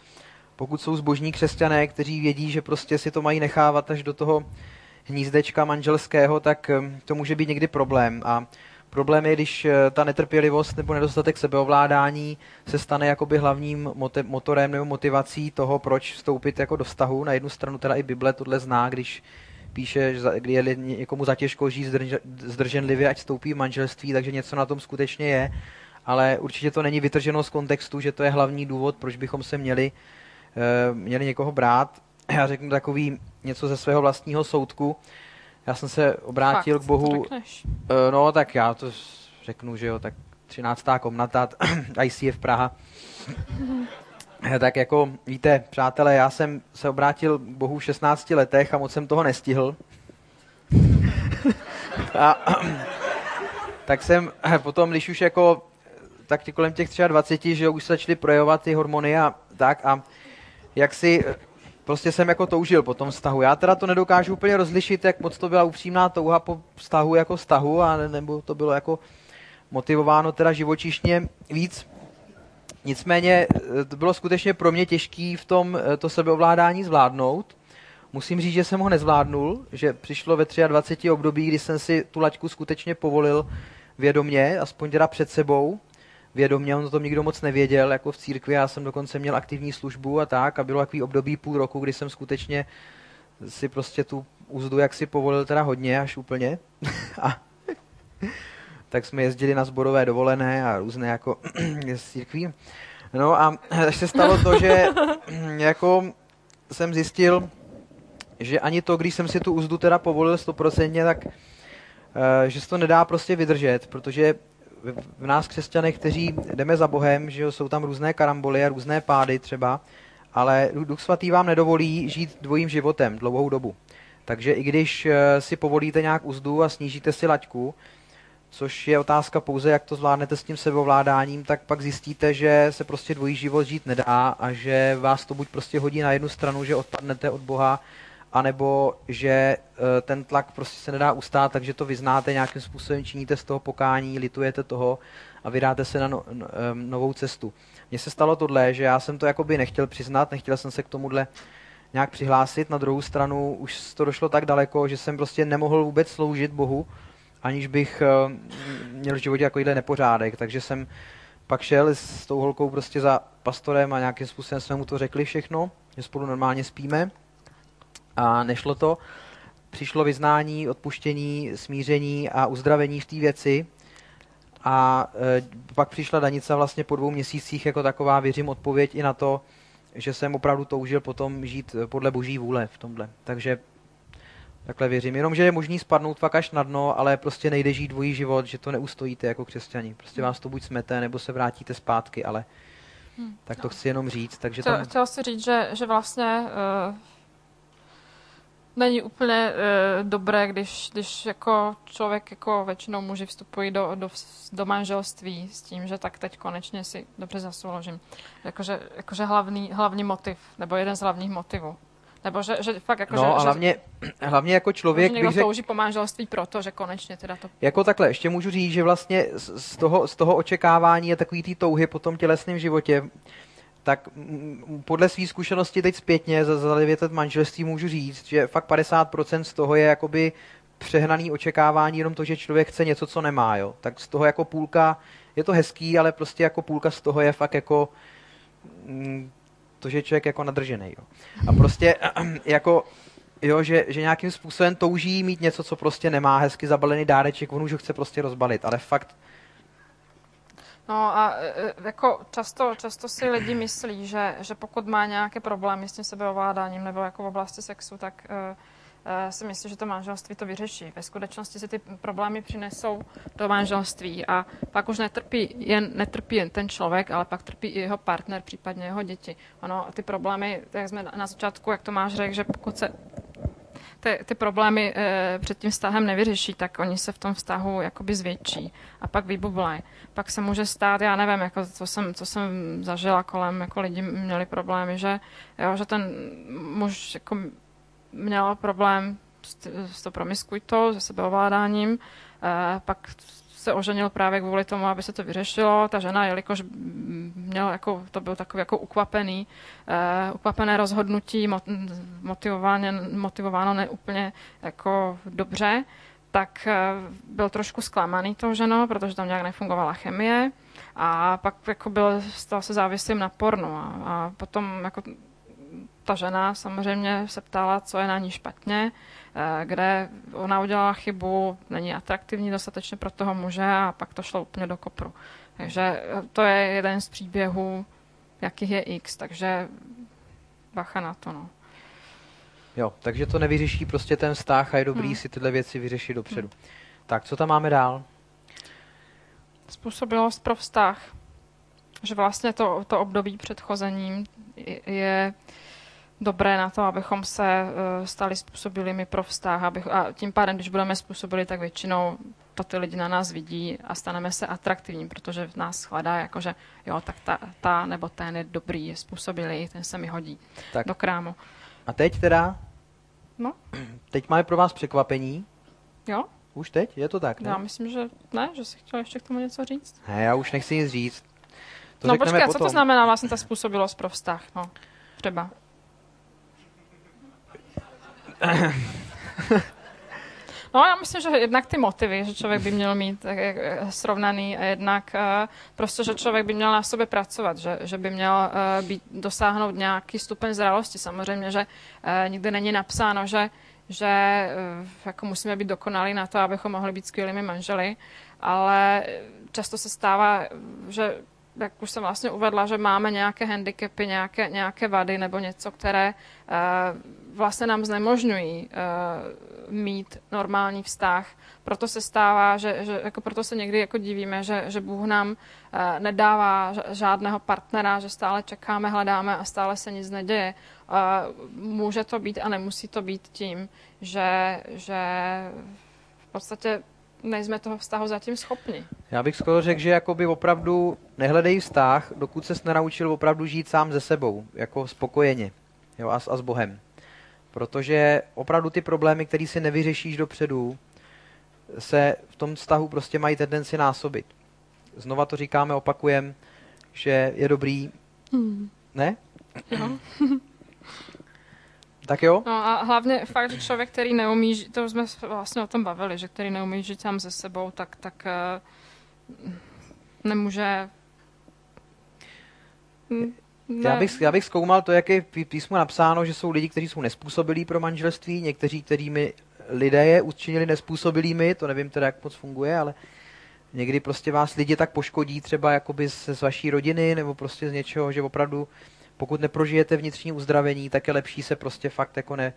Pokud jsou zbožní křesťané, kteří vědí, že prostě si to mají nechávat až do toho hnízdečka manželského, tak to může být někdy problém. A Problém je, když eh, ta netrpělivost nebo nedostatek sebeovládání se stane jakoby hlavním motorem nebo motivací toho, proč vstoupit jako do vztahu. Na jednu stranu teda i Bible tohle zná, když píše, že kdy je někomu zatěžko žít zdrženlivě, ať vstoupí v manželství, takže něco na tom skutečně je. Ale určitě to není vytrženo z kontextu, že to je hlavní důvod, proč bychom se měli, eh, měli někoho brát. Já řeknu takový něco ze svého vlastního soudku. Já jsem se obrátil Fakt, k Bohu. Uh, no, tak já to řeknu, že jo, tak 13. komnata, ICF Praha. tak jako, víte, přátelé, já jsem se obrátil k Bohu v 16 letech a moc jsem toho nestihl. a, tak jsem potom, když už jako, tak kolem těch 23, že jo, už se začaly projevovat ty hormony a tak a jak si prostě jsem jako toužil po tom vztahu. Já teda to nedokážu úplně rozlišit, jak moc to byla upřímná touha po vztahu jako vztahu, a nebo to bylo jako motivováno teda živočišně víc. Nicméně eh, to bylo skutečně pro mě těžké v tom eh, to sebeovládání zvládnout. Musím říct, že jsem ho nezvládnul, že přišlo ve 23 období, kdy jsem si tu laťku skutečně povolil vědomě, aspoň teda před sebou, vědomě, on to nikdo moc nevěděl, jako v církvi, já jsem dokonce měl aktivní službu a tak a bylo takový období půl roku, kdy jsem skutečně si prostě tu úzdu jak si povolil teda hodně, až úplně. a tak jsme jezdili na zborové dovolené a různé jako z církví. No a až se stalo to, že jako jsem zjistil, že ani to, když jsem si tu úzdu teda povolil stoprocentně, tak eh, že se to nedá prostě vydržet, protože v nás křesťanech, kteří jdeme za Bohem, že jsou tam různé karamboly a různé pády třeba, ale Duch Svatý vám nedovolí žít dvojím životem dlouhou dobu. Takže i když eh, si povolíte nějak úzdu a snížíte si laťku, což je otázka pouze, jak to zvládnete s tím sebovládáním, tak pak zjistíte, že se prostě dvojí život žít nedá a že vás to buď prostě hodí na jednu stranu, že odpadnete od Boha, anebo že eh, ten tlak prostě se nedá ustát, takže to vyznáte nějakým způsobem, činíte z toho pokání, litujete toho a vydáte se na no, no, novou cestu. Mně se stalo tohle, že já jsem to jakoby nechtěl přiznat, nechtěl jsem se k tomuhle nějak přihlásit. Na druhou stranu už to došlo tak daleko, že jsem prostě nemohl vůbec sloužit Bohu, aniž bych uh, měl v životě takovýhle nepořádek. Takže jsem pak šel s tou holkou prostě za pastorem a nějakým způsobem jsme mu to řekli všechno, že spolu normálně spíme a nešlo to. Přišlo vyznání, odpuštění, smíření a uzdravení v té věci. A e, pak přišla Danica vlastně po dvou měsících jako taková, věřím, odpověď i na to, že jsem opravdu toužil potom žít podle boží vůle v tomhle. Takže takhle věřím. Jenom, že je možný spadnout fakt až na dno, ale prostě nejde žít dvojí život, že to neustojíte jako křesťani. Prostě vás to buď smete, nebo se vrátíte zpátky, ale hmm. tak to chci jenom říct. Takže tam... Chtěl jsi říct, že, že vlastně uh není úplně uh, dobré, když, když jako člověk, jako většinou muži vstupují do, do, do manželství s tím, že tak teď konečně si dobře zasouložím. Jakože, jakože hlavní, hlavní motiv, nebo jeden z hlavních motivů. Nebo že, že fakt jako, no, že, a hlavně, že, hlavně jako člověk... Že někdo řek... touží po manželství proto, že konečně teda to... Jako takhle, ještě můžu říct, že vlastně z toho, z toho očekávání a takový té touhy po tom tělesném životě tak podle své zkušenosti teď zpětně za, za 9 let manželství můžu říct, že fakt 50% z toho je jakoby přehnaný očekávání, jenom to, že člověk chce něco, co nemá. Jo. Tak z toho jako půlka, je to hezký, ale prostě jako půlka z toho je fakt jako mm, to, že člověk jako nadržený. Jo. A prostě jako jo, že, že nějakým způsobem touží mít něco, co prostě nemá, hezky zabalený dáreček, on už ho chce prostě rozbalit, ale fakt No a e, e, jako často, často si lidi myslí, že, že pokud má nějaké problémy s tím sebeovládáním nebo jako v oblasti sexu, tak uh, si myslí, že to manželství to vyřeší. Ve skutečnosti si ty problémy přinesou do manželství a pak už netrpí jen, netrpí jen ten člověk, ale pak trpí i jeho partner, případně jeho děti. Ono, ty problémy, jak jsme na začátku, jak to máš řekl, že pokud se ty, ty problémy e, před tím vztahem nevyřeší, tak oni se v tom vztahu jakoby zvětší a pak vybublají. Pak se může stát, já nevím, jako co jsem, co jsem zažila kolem, jako lidi měli problémy, že, jo, že ten muž jako měl problém s, s to promiskuitou, se sebeovládáním, e, pak se oženil právě kvůli tomu, aby se to vyřešilo. Ta žena, jelikož měl jako, to byl takový jako ukvapený, uh, ukvapené rozhodnutí, motivováno, motivováno neúplně jako dobře, tak uh, byl trošku zklamaný tou ženou, protože tam nějak nefungovala chemie a pak jako byl, stal se závislým na pornu a, a potom jako ta žena samozřejmě se ptala, co je na ní špatně, eh, kde ona udělala chybu, není atraktivní dostatečně pro toho muže a pak to šlo úplně do kopru. Takže eh, to je jeden z příběhů, jakých je X, takže bacha na to, no. Jo, takže to nevyřeší prostě ten vztah a je dobrý hmm. si tyhle věci vyřešit dopředu. Hmm. Tak, co tam máme dál? Způsobilost pro vztah. Že vlastně to, to období před chozením je dobré na to, abychom se uh, stali způsobilými pro vztah. Abych, a tím pádem, když budeme způsobili, tak většinou to ty lidi na nás vidí a staneme se atraktivní, protože v nás hledá, jakože jo, tak ta, ta nebo ten je dobrý, je způsobilý, ten se mi hodí tak. do krámu. A teď teda? No? Teď máme pro vás překvapení. Jo? Už teď? Je to tak, ne? Já myslím, že ne, že jsi chtěl ještě k tomu něco říct. Ne, já už nechci nic říct. To no počkej, a potom. co to znamená vlastně ta způsobilost pro vztah? No, třeba. No já myslím, že jednak ty motivy, že člověk by měl mít eh, eh, srovnaný a jednak eh, prostě, že člověk by měl na sobě pracovat, že, že by měl být, dosáhnout nějaký stupeň zralosti. Samozřejmě, že nikdy není napsáno, že že jako musíme být dokonalí na to, abychom mohli být skvělými manželi, ale často se stává, že jak už jsem vlastně uvedla, že máme nějaké handicapy, nějaké, nějaké vady nebo něco, které vlastně nám znemožňují uh, mít normální vztah. Proto se stává, že, že jako proto se někdy jako divíme, že, že Bůh nám uh, nedává žádného partnera, že stále čekáme, hledáme a stále se nic neděje. Uh, může to být a nemusí to být tím, že, že v podstatě nejsme toho vztahu zatím schopni. Já bych skoro řekl, že jakoby opravdu nehledej vztah, dokud ses nenaučil opravdu žít sám ze sebou, jako spokojeně jo, a, a s Bohem. Protože opravdu ty problémy, které si nevyřešíš dopředu, se v tom vztahu prostě mají tendenci násobit. Znova to říkáme, opakujem, že je dobrý, Hmm. ne? Jo. Tak jo? No a hlavně fakt, že člověk, který neumí, žít, to jsme vlastně o tom bavili, že který neumí žít sám se sebou, tak, tak uh, nemůže... Ne, Já bych, já bych zkoumal to, jak je v pí- písmu napsáno, že jsou lidi, kteří jsou nespůsobilí pro manželství, někteří, kterými lidé je učinili nespůsobilými, to nevím teda, jak moc funguje, ale někdy prostě vás lidi tak poškodí třeba jakoby z, z vaší rodiny nebo prostě z něčeho, že opravdu pokud neprožijete vnitřní uzdravení, tak je lepší se prostě fakt jako ne,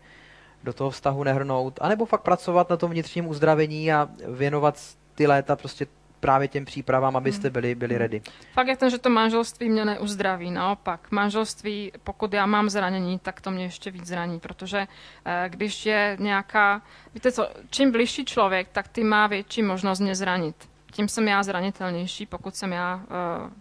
do toho vztahu nehrnout, anebo fakt pracovat na tom vnitřním uzdravení a věnovat ty léta prostě právě těm přípravám, abyste byli, byli ready. Fakt je ten, že to manželství mě neuzdraví. Naopak, manželství, pokud já mám zranění, tak to mě ještě víc zraní, protože eh, když je nějaká... Víte co, čím blížší člověk, tak tím má větší možnost mě zranit. Tím jsem já zranitelnější, pokud jsem já uh,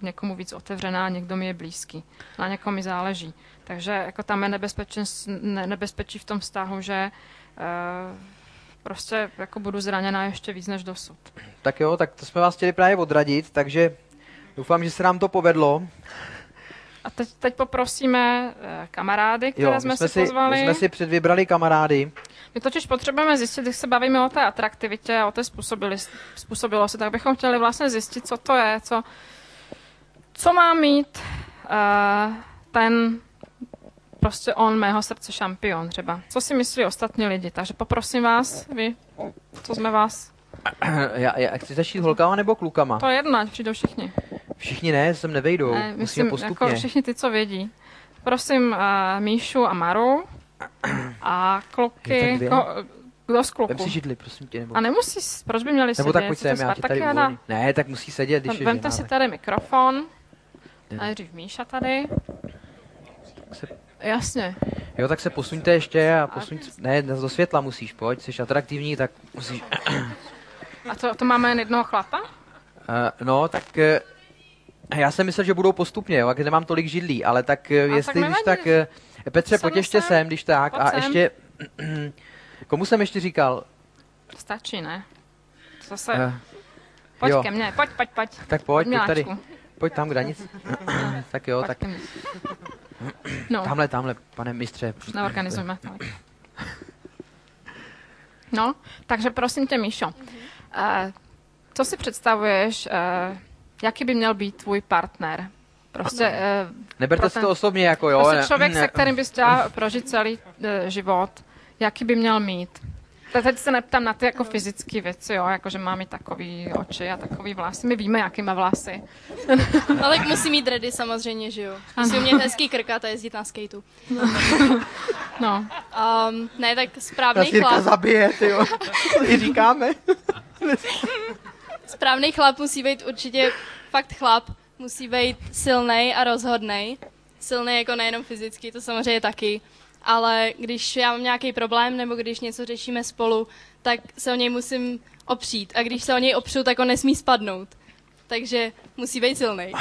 někomu víc otevřená, někdo mi je blízký. Na někom mi záleží. Takže jako tam je nebezpečí, ne, nebezpečí v tom vztahu, že uh, prostě jako budu zraněná ještě víc než dosud. Tak jo, tak to jsme vás chtěli právě odradit, takže doufám, že se nám to povedlo. A teď, teď poprosíme eh, kamarády, které Jo, jsme, jsme, si pozvali. my jsme si předvybrali kamarády. My totiž potřebujeme zjistit, když se bavíme o té atraktivitě a o té způsobilosti, tak bychom chtěli vlastně zjistit, co to je, co, co má mít uh, ten prostě on mého srdce šampion třeba. Co si myslí ostatní lidi. Takže poprosím vás, vy, co jsme vás. Já, já chci začít holkama nebo klukama? To je jedno, ať přijdou všichni. Všichni ne, sem nevejdou. Ne, Musíme myslím, postupně. jako všichni ty, co vědí. Prosím uh, Míšu a Maru a kluky. tak? Ko, kdo z Vem kluků? si židli, prosím tě. Nebo, A nemusí, proč by měli nebo sedět? tak pojď sem, já tady uvolním. Ne, tak musí sedět, když je Vemte si tady mikrofon. Nejdřív Míša tady. se- Jasně. Jo, tak se posuňte ještě a posuň... Ne, do světla musíš, pojď, jsi atraktivní, tak musíš... A to, to máme jen jednoho chlapa? Uh, no, tak uh, já jsem myslel, že budou postupně, jo, jak nemám tolik židlí, ale tak uh, jestli tak když nevadí. tak... Uh, Petře, pojď ještě sem. sem, když tak. A sem. ještě... Komu jsem ještě říkal? Stačí, ne? Zase, Uh, pojď jo. ke mně, pojď, pojď, pojď. tak pojď, pojď tady. Pojď tam k danici. tak jo, pojď tak. No, tamhle, tamhle, pane mistře. už neorganizujeme. No. no, takže prosím tě, Míšo, uh, co si představuješ, uh, jaký by měl být tvůj partner? Prostě uh, Neberte pro si to osobně jako, jo. Prostě ne- člověk, se ne- kterým bys chtěla prožít celý uh, život, jaký by měl mít? Te- Teď se neptám na ty jako fyzické věci, jo, jako že má mít takový oči a takový vlasy. My víme, jaký má vlasy. Ale musí mít dready samozřejmě, že jo. Musí mít hezký krkat a jezdit na skateu. No, Um, ne, tak Ta správný Sirka chlap, zabije, ty jo. To i říkáme. správný chlap musí být určitě fakt chlap. Musí být silný a rozhodný. Silný jako nejenom fyzicky, to samozřejmě taky. Ale když já mám nějaký problém nebo když něco řešíme spolu, tak se o něj musím opřít. A když se o něj opřu, tak on nesmí spadnout. Takže musí být silný.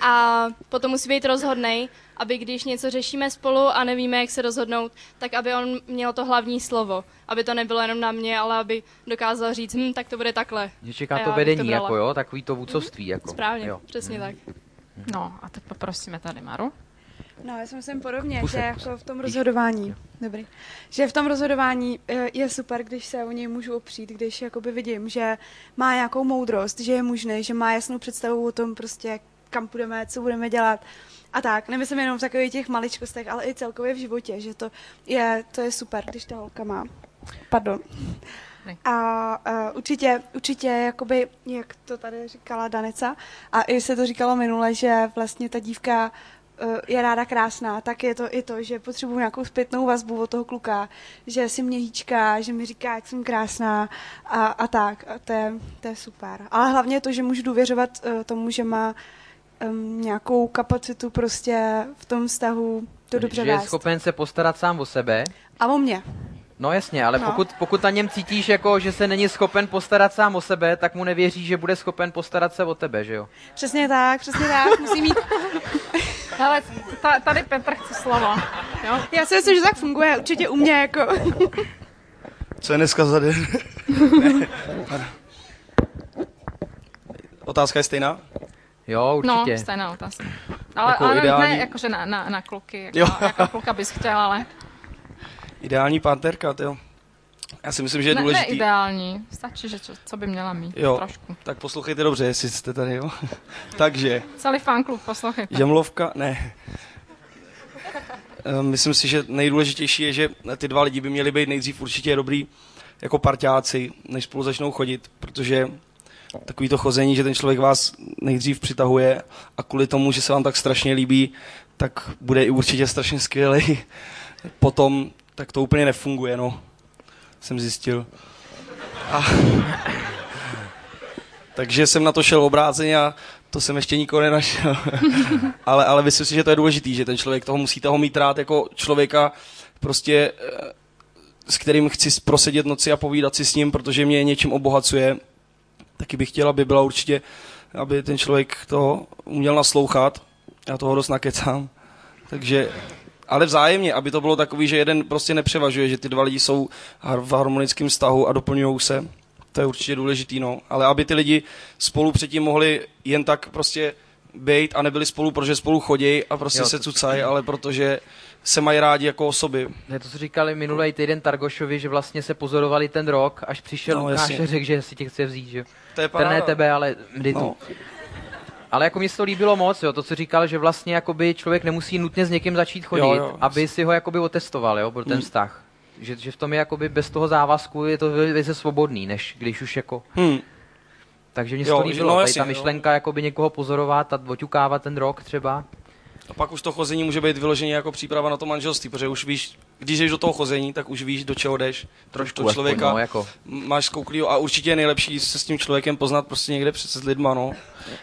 A potom musí být rozhodnej, aby když něco řešíme spolu a nevíme, jak se rozhodnout, tak aby on měl to hlavní slovo. Aby to nebylo jenom na mě, ale aby dokázal říct, hm, tak to bude takhle. Že čeká to vedení, to jako jo, takový to vůcovství. Jako. Správně, Jo. přesně tak. No a teď poprosíme tady Maru. No, já si myslím podobně, Pusek, že pusek. jako v tom rozhodování, dobrý, že v tom rozhodování eh, je super, když se o něj můžu opřít, když jakoby vidím, že má nějakou moudrost, že je mužný, že má jasnou představu o tom prostě, kam půjdeme, co budeme dělat a tak. Nemyslím jenom v takových těch maličkostech, ale i celkově v životě, že to je, to je super, když ta holka má. Pardon. Ne. A uh, určitě, určitě, jakoby, jak to tady říkala Danica, a i se to říkalo minule, že vlastně ta dívka uh, je ráda krásná, tak je to i to, že potřebuji nějakou zpětnou vazbu od toho kluka, že si mě hýčká, že mi říká, jak jsem krásná a, a tak. A to je, to je super. Ale hlavně to, že můžu důvěřovat uh, tomu, že má um, nějakou kapacitu prostě v tom vztahu to dobře že je vést. schopen se postarat sám o sebe. A o mě. No jasně, ale No. pokud, pokud na něm cítíš, jako, že se není schopen postarat sám o sebe, tak mu nevěříš, že bude schopen postarat se o tebe, že jo? Přesně tak, přesně tak. Musí mít... Ale ta, tady Petr chce slovo. Jo? Já si myslím, že tak funguje. Určitě u mě jako... Co je dneska za den? Otázka je stejná? Jo, určitě. No, stejná otázka. Ale, Jako ale ideální- ne jakože na, na, na kluky, jako, Jo. jako kluka bys chtěl, ale Ideální partnerka, jo. Já si myslím, že je ne, ne ideální. Stačí, že čo, co by měla mít. Jo. Trošku. Tak poslouchejte dobře, jestli jste tady, jo. Takže, Celý fanklub, poslouchejte. žemlovka, ne. Eh, Myslím si, že nejdůležitější je, že ty dva lidi by měli být nejdřív určitě dobrý jako parťáci, než spolu začnou chodit, protože takový to chození, že ten člověk vás nejdřív přitahuje a kvůli tomu, že se vám tak strašně líbí, tak bude i určitě strašně skvělý. Potom tak to úplně nefunguje, no. Jsem zjistil. A... Takže jsem na to šel obráceně a to jsem ještě nikoho nenašel. ale, ale myslím si, že to je důležitý, že ten člověk toho musíte ho mít rád jako člověka, prostě eh, s kterým chci prosedět noci a povídat si s ním, protože mě něčím obohacuje. Taky bych chtěl, aby byla určitě, aby ten člověk to uměl naslouchat. Já toho dost nakecám. Takže, ale vzájemně, aby to bylo takový, že jeden prostě nepřevažuje, že ty dva lidi jsou v harmonickém vztahu a doplňují se. To je určitě důležitý, no. Ale aby ty lidi spolu předtím mohli jen tak prostě být a nebyli spolu, protože spolu chodí a prostě Jo, se cucají, ale protože se mají rádi jako osoby. Ne, to, co říkali minulý týden Targošovi, že vlastně se pozorovali ten rok, až přišel No, Lukáš a řekl, že si tě chce vzít, že. To je Ten ne tebe, ale Mditu. No. Ale jako mi se to líbilo moc, jo, to, co říkal, že vlastně jakoby člověk nemusí nutně s někým začít chodit, Jo, jo, aby si ho jakoby otestoval, jo, pro ten Hmm. vztah. Že, že v tom je jakoby bez toho závazku je to více svobodný, než když už jako... Hm. Takže mě se Jo, to líbilo, no, tady jasně, ta jo. myšlenka jakoby někoho pozorovat a oťukávat ten rok třeba. A pak už to chození může být vyloženě jako příprava na to manželství, protože už víš, když jdeš do toho chození, tak už víš, do čeho jdeš. Trošku to člověka no, jako. máš skouklýho a určitě je nejlepší se s tím člověkem poznat prostě někde před s lidma, no.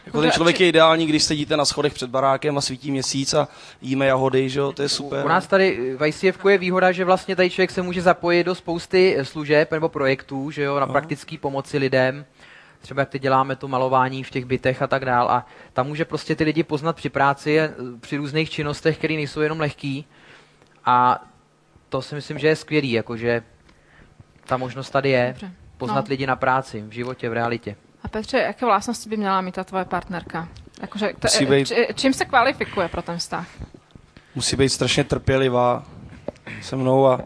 Jako ten Dobře, člověk je ideální, když sedíte na schodech před barákem a svítí měsíc a jíme jahody, že jo, to je super. U nás tady v ICF je výhoda, že vlastně tady člověk se může zapojit do spousty eh, služeb nebo projektů, že jo, na No. praktický pomoci lidem. Třeba jak teď děláme to malování v těch bytech a tak dál. A tam může prostě ty lidi poznat při práci, eh, při různých činnostech, které nejsou jenom lehký. A to si myslím, že je skvělý, jakože ta možnost tady je. Dobře. Poznat No. lidi na práci, v životě, v realitě. A Petře, jaké vlastnosti by měla mít ta tvoje partnerka? Jakože, to, Musí být- či, čím se kvalifikuje pro ten vztah? Musí být strašně trpělivá se mnou a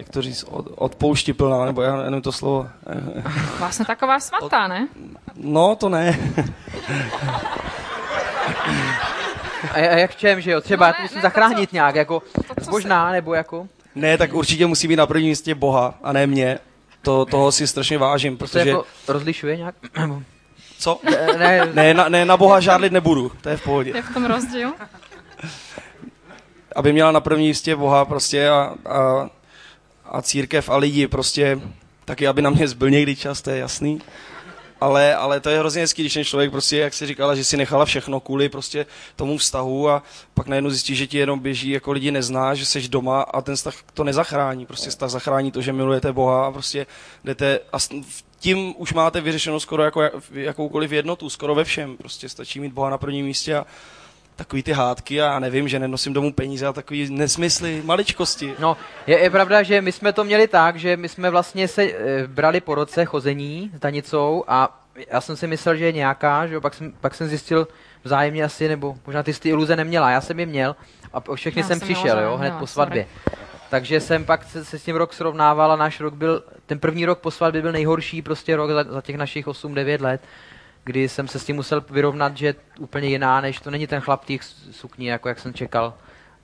jak to říct, od, odpouštiplná, nebo já nevím to slovo. Vlastně taková svatá, ne? No, to ne. A, a jak v čem, že jo? Třeba No ne, to musím ne, to, zachránit co- nějak, jako To, co možná, nebo jako... Ne, tak určitě musí být na prvním místě Boha a ne mě. To, toho si strašně vážím, To se protože... jako rozlišuje nějak? Co? Ne, ne, Ne, na, ne, na Boha žádlit nebudu, to je v pohodě. se- je v tom rozdíl? Aby měla na prvním místě Boha prostě a, a, a církev a lidi prostě taky, aby na mě zbyl někdy čas, to je jasný. Ale, ale to je hrozně hezký, když ten člověk prostě, jak si říkala, že si nechala všechno kvůli prostě tomu vztahu a pak najednou zjistí, že ti jenom běží, jako lidi nezná, že jsi doma a ten vztah to nezachrání. Prostě vztah zachrání to, že milujete Boha a prostě jdete a tím už máte vyřešeno skoro jako jakoukoliv jednotu, skoro ve všem. Prostě stačí mít Boha na prvním místě a takový ty hádky a já nevím, že nenosím domů peníze a takový nesmysly, maličkosti. No, je, je pravda, že my jsme to měli tak, že my jsme vlastně se e, brali po roce chození s Danicou a já jsem si myslel, že je nějaká, že jo, pak jsem, pak jsem zjistil vzájemně asi, nebo možná ty ty iluze neměla, já jsem je měl a o všechny Já jsem jsem přišel, jo, hned po svatbě. Takže jsem pak se, se s tím rok srovnával a náš rok byl, ten první rok po svatbě byl nejhorší prostě rok za, za těch našich 8-9 let, kdy jsem se s tím musel vyrovnat, že je úplně jiná, než to není ten chlap těch sukní, jako jak jsem čekal,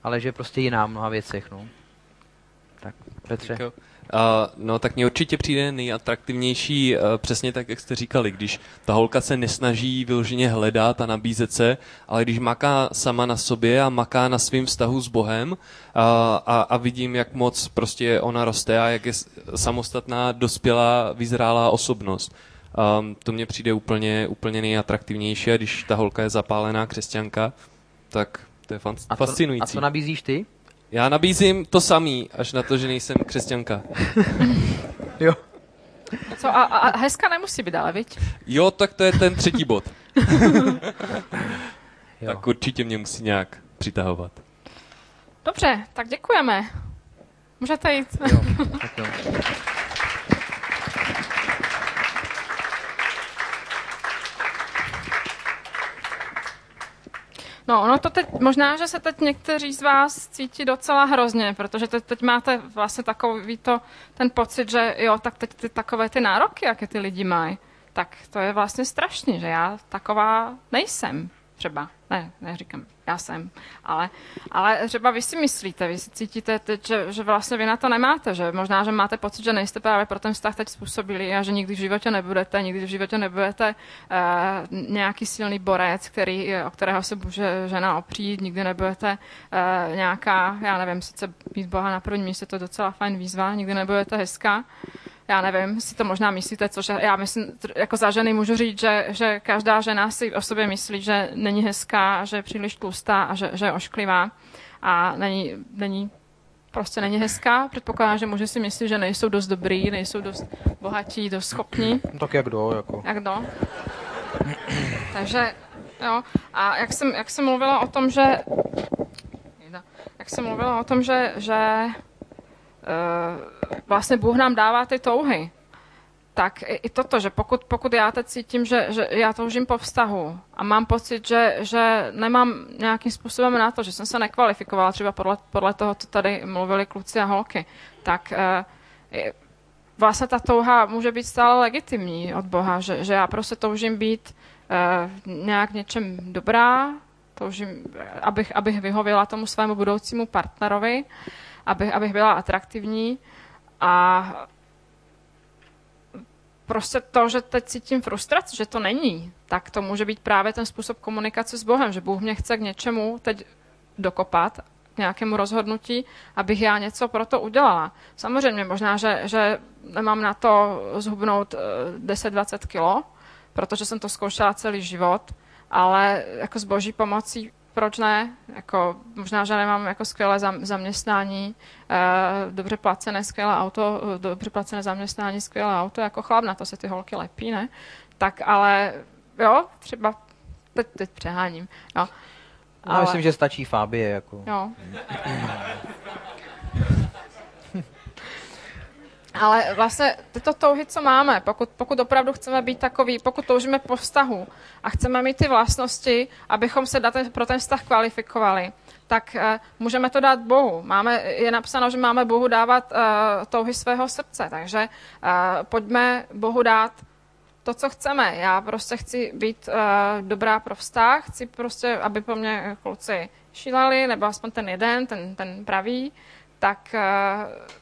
ale že je prostě jiná v mnoha věcech, no. Tak, Petře. Uh, no tak mně určitě přijde nejatraktivnější uh, přesně tak, jak jste říkali, když ta holka se nesnaží vyloženě hledat a nabízet se, ale když maká sama na sobě a maká na svém vztahu s Bohem uh, a, a vidím, jak moc prostě ona roste a jak je samostatná, dospělá, vyzrálá osobnost. Um, to mně přijde úplně, úplně nejatraktivnější a když ta holka je zapálená křesťanka, tak to je fan- A co, fascinující. a co nabízíš ty? Já nabízím to samý, až na to, že nejsem křesťanka. Jo. Co, a, a hezka nemusí být ale, viď? Jo, tak to je ten třetí bod. jo. Tak určitě mě musí nějak přitahovat. Dobře, tak děkujeme. Můžete jít. jo. Tak jo. No, ono to teď, možná, že se teď někteří z vás cítí docela hrozně, protože teď, teď máte vlastně takový to, ten pocit, že jo, tak teď ty takové ty nároky, jaké ty lidi mají, tak to je vlastně strašný, že já taková nejsem třeba. Ne, neříkám, já jsem. Ale, ale třeba vy si myslíte, vy si cítíte teď, že, že vlastně vy na to nemáte, že možná, že máte pocit, že nejste právě pro ten vztah teď způsobili a že nikdy v životě nebudete, nikdy v životě nebudete uh, nějaký silný borec, který, o kterého se může žena opřít, nikdy nebudete uh, nějaká, já nevím, sice být Boha na prvním místě, to je docela fajn výzva, nikdy nebudete hezká, já nevím, si to možná myslíte, což já myslím, jako za ženy můžu říct, že, že každá žena si o sobě myslí, že není hezká, že je příliš tlustá a že, že je ošklivá a není, není prostě není hezká. Předpokládám, že muži si myslí, že nejsou dost dobrý, nejsou dost bohatí, dost schopní. No, tak jak kdo, jako. Jak kdo? Takže, jo. A jak jsem, jak jsem mluvila o tom, že jak jsem mluvila o tom, že, že vlastně Bůh nám dává ty touhy, tak i toto, že pokud, pokud já teď cítím, že, že já toužím po vztahu a mám pocit, že, že nemám nějakým způsobem na to, že jsem se nekvalifikovala třeba podle, podle toho, co tady mluvili kluci a holky, tak uh, vlastně ta touha může být stále legitimní od Boha, že, že já prostě toužím být uh, nějak něčem dobrá, toužím, abych, abych vyhověla tomu svému budoucímu partnerovi, abych, abych byla atraktivní a prostě to, že teď cítím frustraci, že to není, tak to může být právě ten způsob komunikace s Bohem, že Bůh mě chce k něčemu teď dokopat, k nějakému rozhodnutí, abych já něco pro to udělala. Samozřejmě možná, že, že nemám na to zhubnout 10-20 kilo, protože jsem to zkoušela celý život, ale jako s boží pomocí proč ne? Jako, možná, že nemám jako skvělé zaměstnání, eh, dobře placené skvělé auto, dobře placené zaměstnání, skvělé auto, jako chlap, na to se ty holky lepí, ne? Tak ale jo, třeba teď, teď přeháním. Jo. No, ale... myslím, že stačí Fábie. Jako. Jo. Ale vlastně tyto touhy, co máme, pokud, pokud opravdu chceme být takový, pokud toužíme po vztahu a chceme mít ty vlastnosti, abychom se date, pro ten vztah kvalifikovali, tak uh, můžeme to dát Bohu. Máme, je napsáno, že máme Bohu dávat uh, touhy svého srdce, takže uh, pojďme Bohu dát to, co chceme. Já prostě chci být uh, dobrá pro vztah, chci prostě, aby po mně kluci šíleli, nebo aspoň ten jeden, ten, ten pravý, tak uh,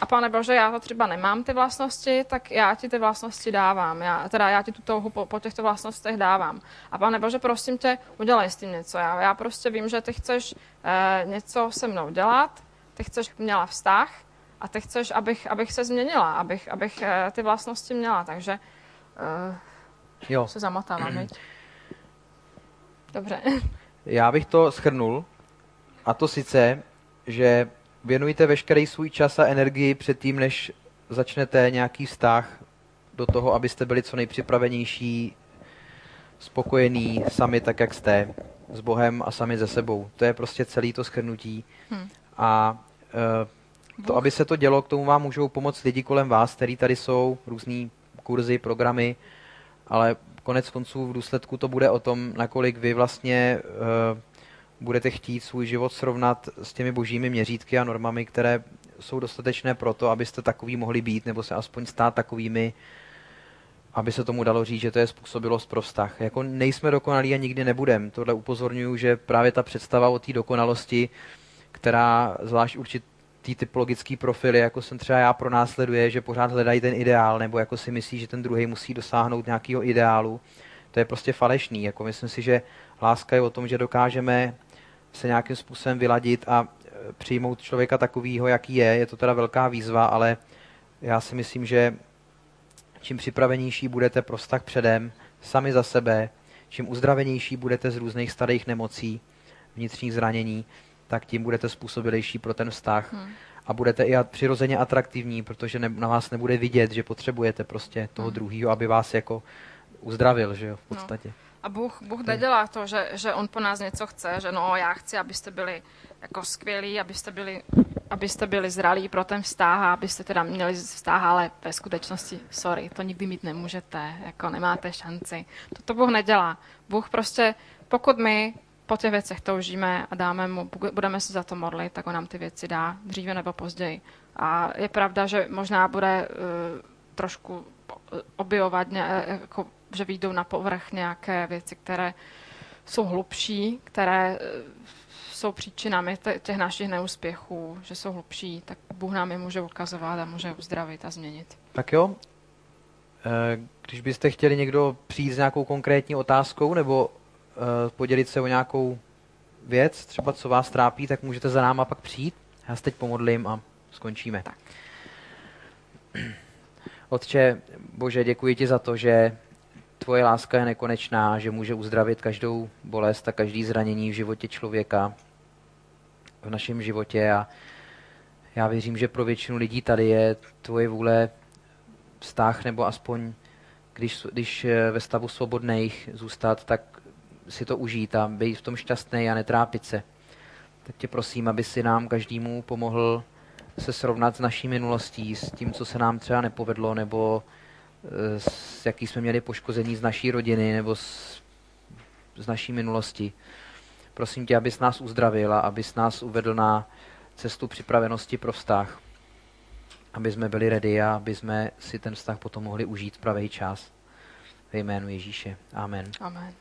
a pane Bože, já to třeba nemám ty vlastnosti, tak já ti ty vlastnosti dávám. Já, teda já ti tu touhu po, po těchto vlastnostech dávám. A pane Bože, prosím tě, udělej s tím něco. Já, já prostě vím, že ty chceš eh, něco se mnou dělat, ty chceš měla vztah a ty chceš, abych, abych se změnila, abych, abych eh, ty vlastnosti měla. Takže eh, jo. se zamotávám? Dobře. Já bych to schrnul, a to sice, že věnujte veškerý svůj čas a energii předtím, než začnete nějaký vztah do toho, abyste byli co nejpřipravenější, spokojení, sami tak, jak jste, s Bohem a sami ze sebou. To je prostě celý to schrnutí. Hmm. A uh, to, aby se to dělo, k tomu vám můžou pomoct lidi kolem vás, který tady jsou, různý kurzy, programy, ale konec konců v důsledku to bude o tom, nakolik vy vlastně uh, budete chtít svůj život srovnat s těmi božími měřítky a normami, které jsou dostatečné pro to, abyste takový mohli být, nebo se aspoň stát takovými, aby se tomu dalo říct, že to je způsobilost pro vztah. Jako nejsme dokonalí a nikdy nebudem. Tohle upozorňuju, že právě ta představa o té dokonalosti, která zvlášť určitý typologický profily, jako jsem třeba já pronásleduje, že pořád hledají ten ideál, nebo jako si myslí, že ten druhý musí dosáhnout nějakého ideálu, to je prostě falešný. Jako myslím si, že láska je o tom, že dokážeme se nějakým způsobem vyladit a e, přijmout člověka takovýho, jaký je. Je to teda velká výzva, ale já si myslím, že čím připravenější budete pro vztah předem, sami za sebe, čím uzdravenější budete z různých starých nemocí, vnitřních zranění, tak tím budete způsobilejší pro ten vztah. Hmm. A budete i přirozeně atraktivní, protože ne, na vás nebude vidět, že potřebujete prostě toho hmm. druhého, aby vás jako uzdravil, že jo, v no. podstatě. No. A Bůh, Bůh nedělá to, že, že On po nás něco chce, že no já chci, abyste byli jako skvělí, abyste byli, abyste byli zralí pro ten vztah a abyste teda měli vztah, ale ve skutečnosti, sorry, to nikdy mít nemůžete, jako nemáte šanci. To, to Bůh nedělá. Bůh prostě, pokud my po těch věcech toužíme a dáme mu, budeme se za to modlit, tak on nám ty věci dá dříve nebo později. A je pravda, že možná bude uh, trošku objevovat ně, jako že vyjdou na povrch nějaké věci, které jsou hlubší, které eh, jsou příčinami těch našich neúspěchů, že jsou hlubší, tak Bůh nám je může ukazovat a může uzdravit a změnit. Tak jo. Eh, když byste chtěli někdo přijít s nějakou konkrétní otázkou nebo eh, podělit se o nějakou věc, třeba co vás trápí, tak můžete za náma pak přijít. Já se teď pomodlím a skončíme. Tak. Otče, Bože, děkuji ti za to, že tvoje láska je nekonečná, že může uzdravit každou bolest a každý zranění v životě člověka, v našem životě a já věřím, že pro většinu lidí tady je tvoje vůle vztah nebo aspoň když, když ve stavu svobodných zůstat, tak si to užít a být v tom šťastný a netrápit se. Tak tě prosím, aby si nám každému pomohl se srovnat s naší minulostí, s tím, co se nám třeba nepovedlo, nebo s jaký jsme měli poškození z naší rodiny nebo z, z naší minulosti. Prosím tě, abys nás uzdravil a abys nás uvedl na cestu připravenosti pro vztah. Aby jsme byli ready a aby jsme si ten vztah potom mohli užít v pravý čas. Ve jménu Ježíše. Amen. Amen.